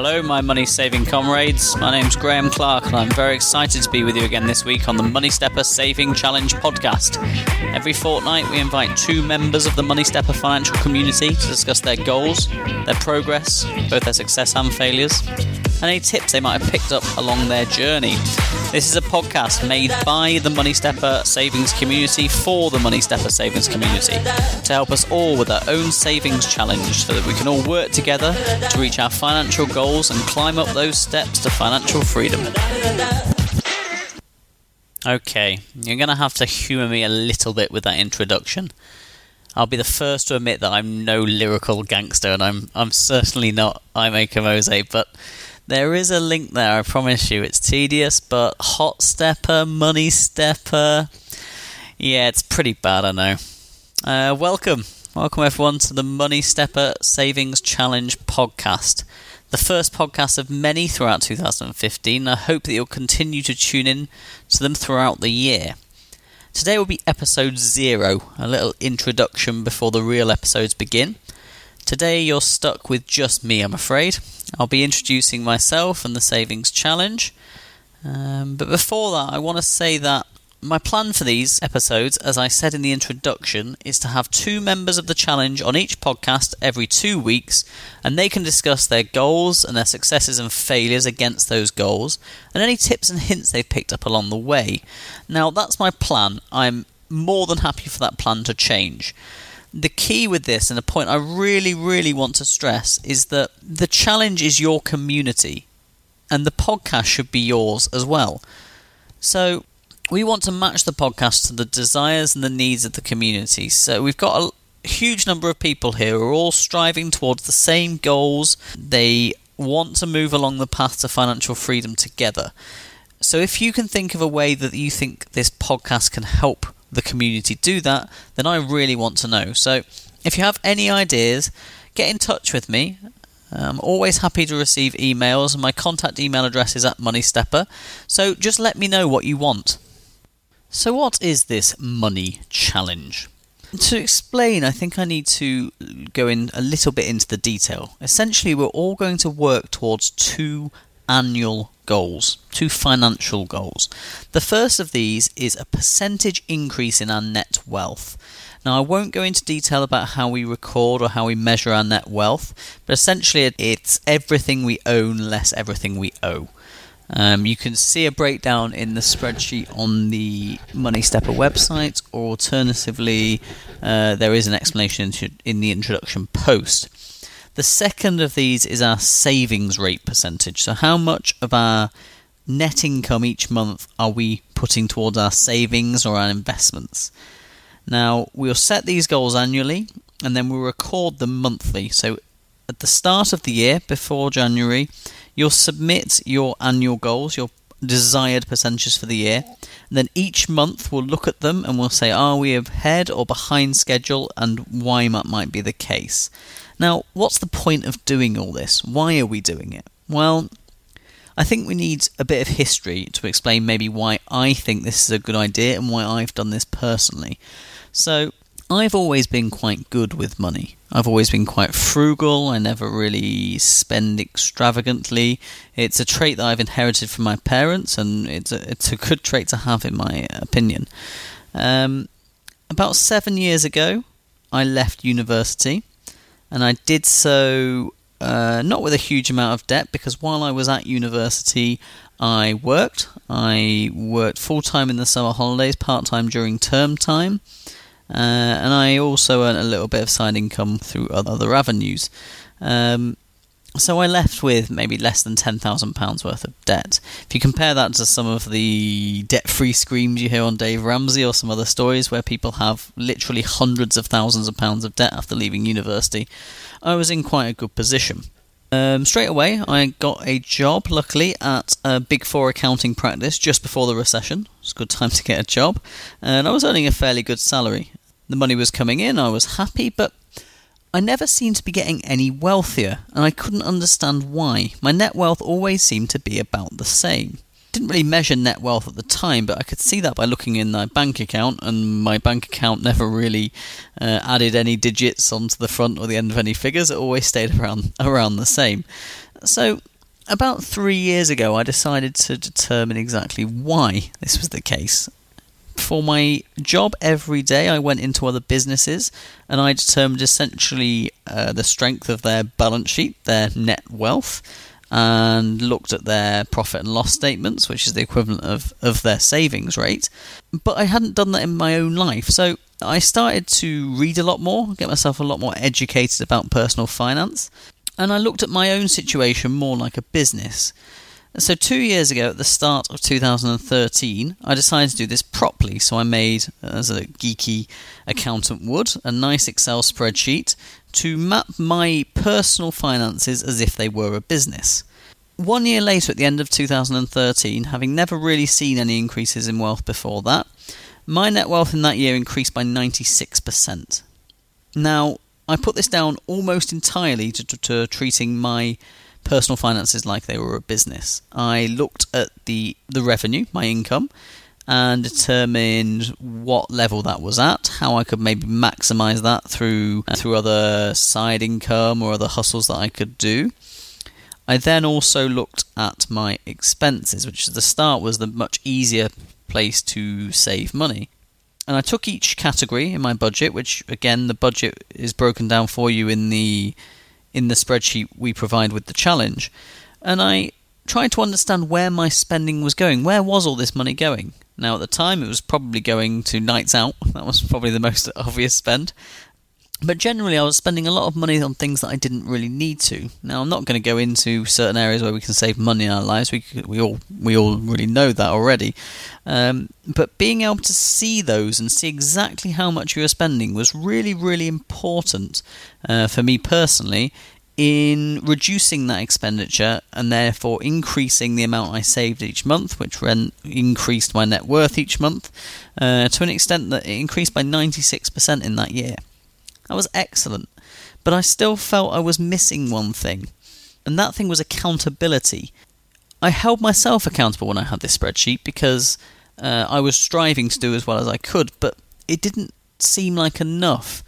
Hello, my money saving comrades. My name's Graham Clark, and I'm very excited to be with you again this week on the Money Stepper Saving Challenge podcast. Every fortnight, we invite two members of the Money Stepper financial community to discuss their goals, their progress, both their success and failures, and any tips they might have picked up along their journey. This is a podcast made by the Money Stepper Savings community for the Money Stepper Savings community to help us all with our own savings challenge so that we can all work together to reach our financial goals and climb up those steps to financial freedom. Okay, you're going to have to humour me a little bit with that introduction. I'll be the first to admit that I'm no lyrical gangster, and I'm I'm certainly not Ini Kamoze, but there is a link there, I promise you. It's tedious, but Hot Stepper, Money Stepper. Yeah, it's pretty bad, I know. Uh, welcome. Welcome, everyone, to the Money Stepper Savings Challenge podcast. The first podcast of many throughout 2015. I hope that you'll continue to tune in to them throughout the year. Today will be episode zero, a little introduction before the real episodes begin. Today you're stuck with just me, I'm afraid. I'll be introducing myself and the Savings Challenge. Um, but before that, I want to say that my plan for these episodes, as I said in the introduction, is to have two members of the challenge on each podcast every two weeks, and they can discuss their goals and their successes and failures against those goals, and any tips and hints they've picked up along the way. Now, that's my plan. I'm more than happy for that plan to change. The key with this, and the point I really, really want to stress, is that the challenge is your community, and the podcast should be yours as well. So, we want to match the podcast to the desires and the needs of the community. So we've got a huge number of people here who are all striving towards the same goals. They want to move along the path to financial freedom together. So if you can think of a way that you think this podcast can help the community do that, then I really want to know. So if you have any ideas, get in touch with me. I'm always happy to receive emails. And my contact email address is at MoneyStepper. So just let me know what you want. So, what is this money challenge? To explain, I think I need to go in a little bit into the detail. Essentially, we're all going to work towards two annual goals, two financial goals. The first of these is a percentage increase in our net wealth. Now, I won't go into detail about how we record or how we measure our net wealth, but essentially, it's everything we own less everything we owe. Um, you can see a breakdown in the spreadsheet on the Money Stepper website, or alternatively, uh, there is an explanation in the introduction post. The second of these is our savings rate percentage. So, how much of our net income each month are we putting towards our savings or our investments? Now, we'll set these goals annually and then we'll record them monthly. So, at the start of the year, before January, You'll submit your annual goals, your desired percentages for the year. Then each month we'll look at them and we'll say, are we ahead or behind schedule and why that might be the case. Now, what's the point of doing all this? Why are we doing it? Well, I think we need a bit of history to explain maybe why I think this is a good idea and why I've done this personally. So, I've always been quite good with money. I've always been quite frugal. I never really spend extravagantly. It's a trait that I've inherited from my parents, and it's a, it's a good trait to have, in my opinion. Um, about seven years ago, I left university, And I did so uh, not with a huge amount of debt because while I was at university, I worked. I worked full time in the summer holidays, part time during term time, uh, and I also earned a little bit of side income through other avenues. Um, so I left with maybe less than £10,000 worth of debt. If you compare that to some of the debt free screams you hear on Dave Ramsey or some other stories where people have literally hundreds of thousands of pounds of debt after leaving university, I was in quite a good position. Um, straight away, I got a job, luckily, at a big four accounting practice just before the recession. It was a good time to get a job, and I was earning a fairly good salary. The money was coming in, I was happy, but I never seemed to be getting any wealthier, and I couldn't understand why. My net wealth always seemed to be about the same. Didn't really measure net wealth at the time, but I could see that by looking in my bank account, and my bank account never really uh, added any digits onto the front or the end of any figures. It always stayed around around the same. So, about three years ago, I decided to determine exactly why this was the case, for my job every day, I went into other businesses and I determined essentially uh, the strength of their balance sheet, their net wealth, and looked at their profit and loss statements, which is the equivalent of, of their savings rate. But I hadn't done that in my own life. So I started to read a lot more, get myself a lot more educated about personal finance, and I looked at my own situation more like a business. So, two years ago, at the start of 2013, I decided to do this properly. So, I made, as a geeky accountant would, a nice Excel spreadsheet to map my personal finances as if they were a business. One year later, at the end of 2013, having never really seen any increases in wealth before that, my net wealth in that year increased by 96%. Now, I put this down almost entirely to, to, to treating my personal finances like they were a business. I looked at the the revenue, my income, and determined what level that was at, how I could maybe maximize that through through other side income or other hustles that I could do. I then also looked at my expenses, which at the start was the much easier place to save money. And I took each category in my budget, which again the budget is broken down for you in the in the spreadsheet we provide with the challenge. And I tried to understand where my spending was going. Where was all this money going? Now, at the time, it was probably going to nights out. That was probably the most obvious spend. But generally, I was spending a lot of money on things that I didn't really need to. Now, I'm not going to go into certain areas where we can save money in our lives. We we all we all really know that already. Um, but being able to see those and see exactly how much you are spending was really really important uh, for me personally in reducing that expenditure and therefore increasing the amount I saved each month, which then increased my net worth each month uh, to an extent that it increased by 96% in that year. That was excellent. But I still felt I was missing one thing, and that thing was accountability. I held myself accountable when I had this spreadsheet because uh, I was striving to do as well as I could, but it didn't seem like enough.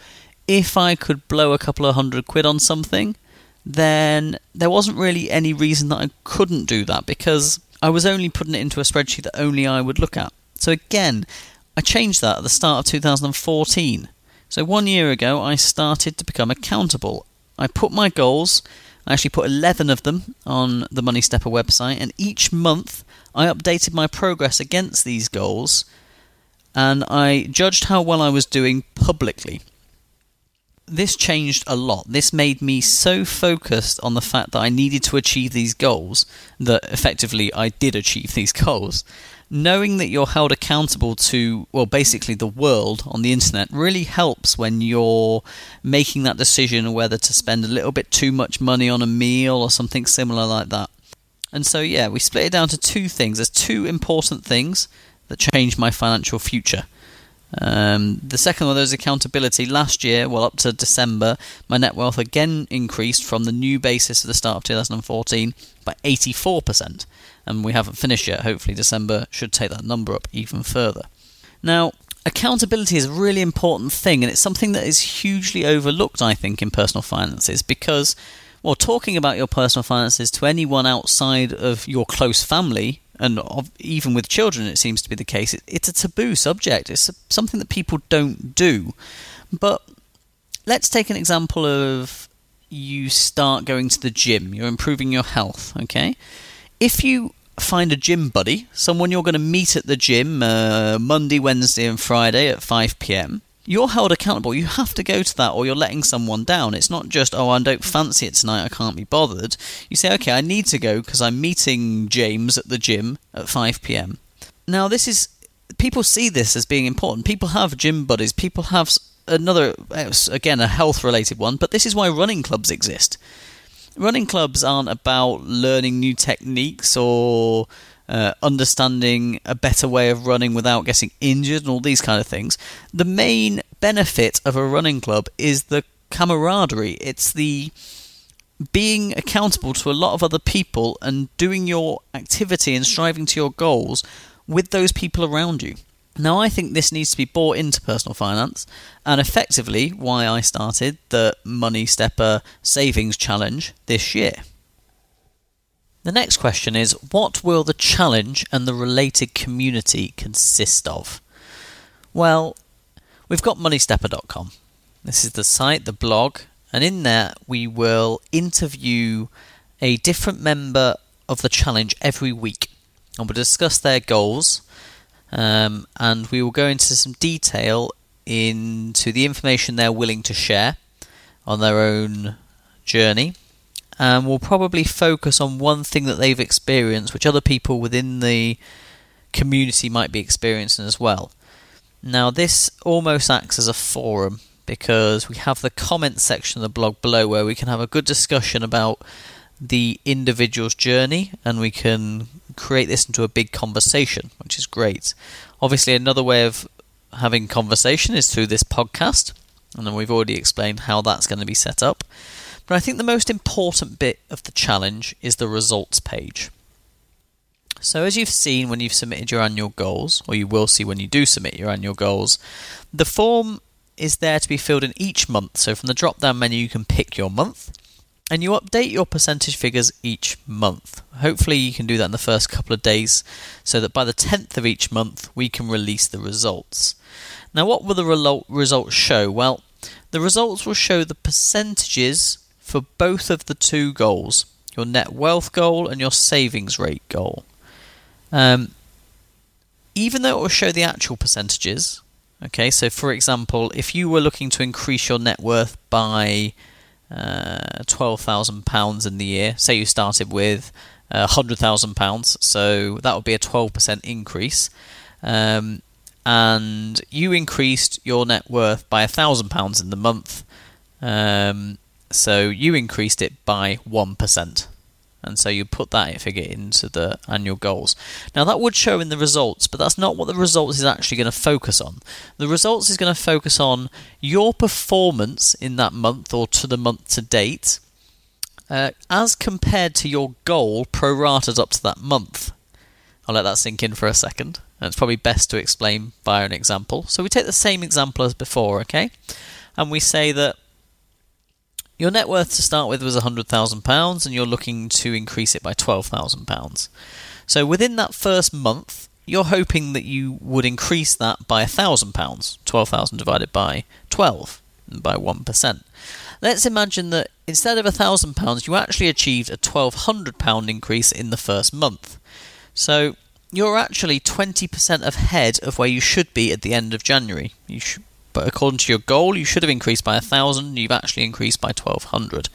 If I could blow a couple of hundred quid on something, then there wasn't really any reason that I couldn't do that because I was only putting it into a spreadsheet that only I would look at. So again, I changed that at the start of 2014. So one year ago, I started to become accountable. I put my goals, I actually put 11 of them on the Money Stepper website, and each month I updated my progress against these goals and I judged how well I was doing publicly. This changed a lot. This made me so focused on the fact that I needed to achieve these goals that effectively I did achieve these goals knowing that you're held accountable to, well, basically the world on the internet really helps when you're making that decision whether to spend a little bit too much money on a meal or something similar like that. And so, yeah, we split it down to two things. There's two important things that changed my financial future. Um, the second one is accountability. Last year, well, up to December, my net wealth again increased from the new basis at the start of 2014 by 84% and we haven't finished yet. Hopefully, December should take that number up even further. Now, accountability is a really important thing, and it's something that is hugely overlooked, I think, in personal finances because, well, talking about your personal finances to anyone outside of your close family, and even with children, it seems to be the case, it's a taboo subject. It's something that people don't do. But let's take an example of you start going to the gym, you're improving your health, okay? If you find a gym buddy, someone you're going to meet at the gym uh, Monday, Wednesday, and Friday at 5 pm, you're held accountable. You have to go to that, or you're letting someone down. It's not just, oh, I don't fancy it tonight, I can't be bothered. You say, okay, I need to go because I'm meeting James at the gym at 5 pm. Now, this is, people see this as being important. People have gym buddies, people have another, uh, again, a health related one, but this is why running clubs exist. Running clubs aren't about learning new techniques or uh, understanding a better way of running without getting injured and all these kind of things. The main benefit of a running club is the camaraderie. It's the being accountable to a lot of other people and doing your activity and striving to your goals with those people around you. Now, I think this needs to be brought into personal finance, and effectively why I started the Money Stepper Savings Challenge this year. The next question is What will the challenge and the related community consist of? Well, we've got moneystepper.com. This is the site, the blog, and in there we will interview a different member of the challenge every week and we'll discuss their goals um, and we will go into some detail into the information they're willing to share on their own journey. Um, and we'll probably focus on one thing that they've experienced, which other people within the community might be experiencing as well. Now, this almost acts as a forum because we have the comments section of the blog below where we can have a good discussion about the individual's journey and we can create this into a big conversation, which is great. Obviously, another way of having conversation is through this podcast, and then we've already explained how that's going to be set up. But I think the most important bit of the challenge is the results page. So, as you've seen when you've submitted your annual goals, or you will see when you do submit your annual goals, the form is there to be filled in each month. So, from the drop down menu, you can pick your month and you update your percentage figures each month. Hopefully, you can do that in the first couple of days so that by the 10th of each month we can release the results. Now, what will the results show? Well, the results will show the percentages for both of the two goals your net wealth goal and your savings rate goal. Um, even though it will show the actual percentages, okay, so for example, if you were looking to increase your net worth by uh, £12,000 in the year. Say you started with uh, £100,000, so that would be a 12% increase. Um, and you increased your net worth by £1,000 in the month. Um, so you increased it by 1% and so you put that figure into the annual goals. Now that would show in the results, but that's not what the results is actually going to focus on. The results is going to focus on your performance in that month or to the month to date, uh, as compared to your goal prorated up to that month. I'll let that sink in for a second. It's probably best to explain via an example. So we take the same example as before, okay? And we say that your net worth to start with was £100,000 and you're looking to increase it by £12,000. So within that first month, you're hoping that you would increase that by £1,000. 12,000 divided by 12, by 1%. Let's imagine that instead of £1,000, you actually achieved a £1,200 increase in the first month. So you're actually 20% ahead of where you should be at the end of January. You sh- but according to your goal, you should have increased by 1,000, you've actually increased by 1,200.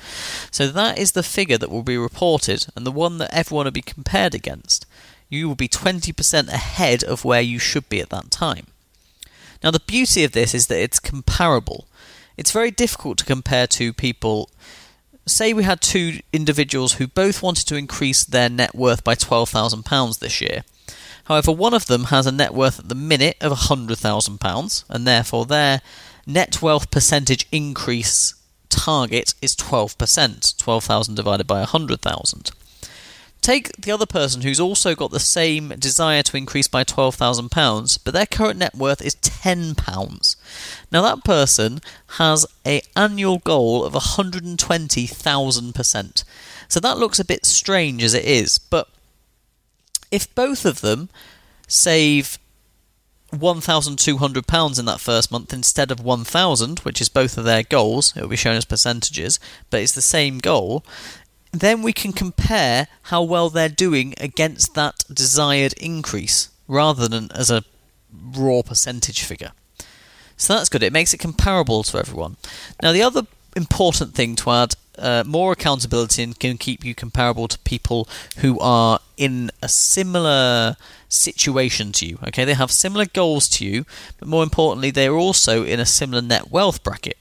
So that is the figure that will be reported, and the one that everyone will be compared against. You will be 20% ahead of where you should be at that time. Now, the beauty of this is that it's comparable. It's very difficult to compare two people. Say we had two individuals who both wanted to increase their net worth by £12,000 this year However, one of them has a net worth at the minute of £100,000, and therefore their net wealth percentage increase target is 12%, 12,000 divided by 100,000. Take the other person who's also got the same desire to increase by £12,000, but their current net worth is £10. Now that person has a annual goal of 120,000%. So that looks a bit strange as it is, but if both of them save £1,200 in that first month instead of 1,000, which is both of their goals, it will be shown as percentages, but it's the same goal, then we can compare how well they're doing against that desired increase rather than as a raw percentage figure. So that's good. It makes it comparable to everyone. Now, the other important thing to add uh, more accountability and can keep you comparable to people who are in a similar situation to you. Okay, they have similar goals to you, but more importantly, they're also in a similar net wealth bracket.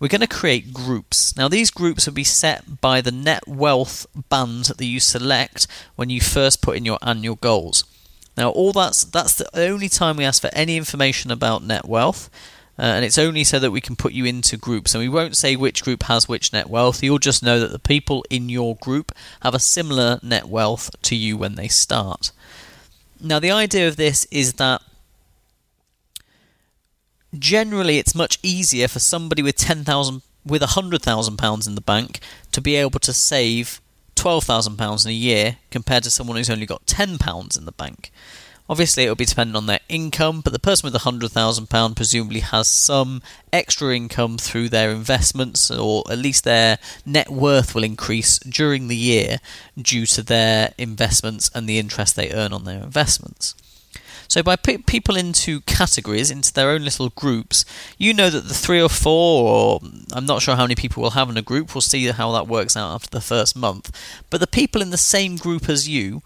We're going to create groups. Now, these groups will be set by the net wealth band that you select when you first put in your annual goals. Now, all that's that's the only time we ask for any information about net wealth. Uh, and it's only so that we can put you into groups. And we won't say which group has which net wealth. You'll just know that the people in your group have a similar net wealth to you when they start. Now, the idea of this is that generally it's much easier for somebody with 10,000 with 100,000 pounds in the bank to be able to save 12,000 pounds in a year compared to someone who's only got 10 pounds in the bank. Obviously, it will be dependent on their income, but the person with the £100,000 presumably has some extra income through their investments, or at least their net worth will increase during the year due to their investments and the interest they earn on their investments. So, by putting people into categories, into their own little groups, you know that the three or four, or I'm not sure how many people we'll have in a group, we'll see how that works out after the first month. But the people in the same group as you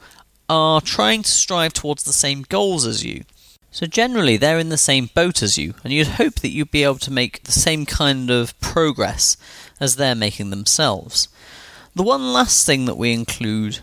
are trying to strive towards the same goals as you. So generally, they're in the same boat as you, and you'd hope that you'd be able to make the same kind of progress as they're making themselves. The one last thing that we include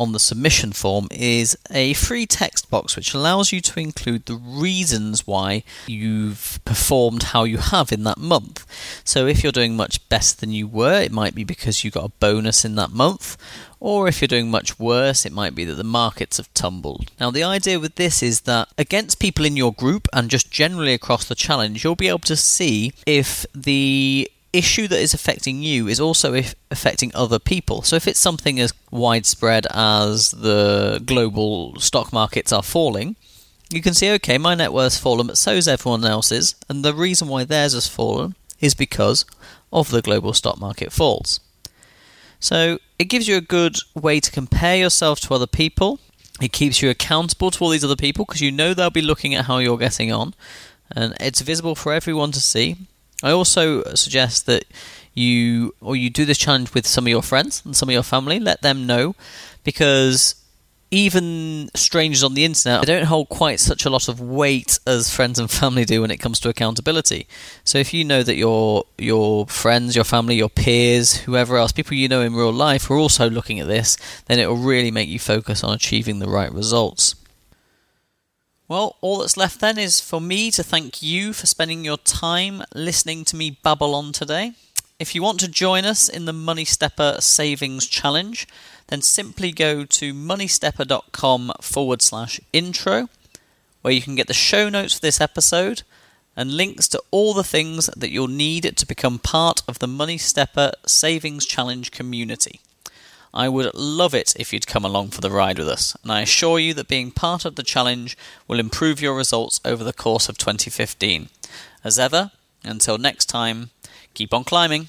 on the submission form is a free text box which allows you to include the reasons why you've performed how you have in that month. So if you're doing much better than you were, it might be because you got a bonus in that month, or if you're doing much worse, it might be that the markets have tumbled. Now, the idea with this is that against people in your group and just generally across the challenge, you'll be able to see if the issue that is affecting you is also affecting other people. So if it's something as widespread as the global stock markets are falling, you can see, okay, my net worth's fallen, but so is everyone else's, and the reason why theirs has fallen is because of the global stock market falls. So it gives you a good way to compare yourself to other people. It keeps you accountable to all these other people because you know they'll be looking at how you're getting on, and it's visible for everyone to see. I also suggest that you or you do this challenge with some of your friends and some of your family. Let them know because even strangers on the internet they don't hold quite such a lot of weight as friends and family do when it comes to accountability. So if you know that your your friends, your family, your peers, whoever else, people you know in real life are also looking at this, then it will really make you focus on achieving the right results. Well, all that's left then is for me to thank you for spending your time listening to me babble on today. If you want to join us in the Money Stepper Savings Challenge, then simply go to moneystepper.com forward slash intro, where you can get the show notes for this episode and links to all the things that you'll need to become part of the Money Stepper Savings Challenge community. I would love it if you'd come along for the ride with us, and I assure you that being part of the challenge will improve your results over the course of 2015. As ever, until next time, keep on climbing.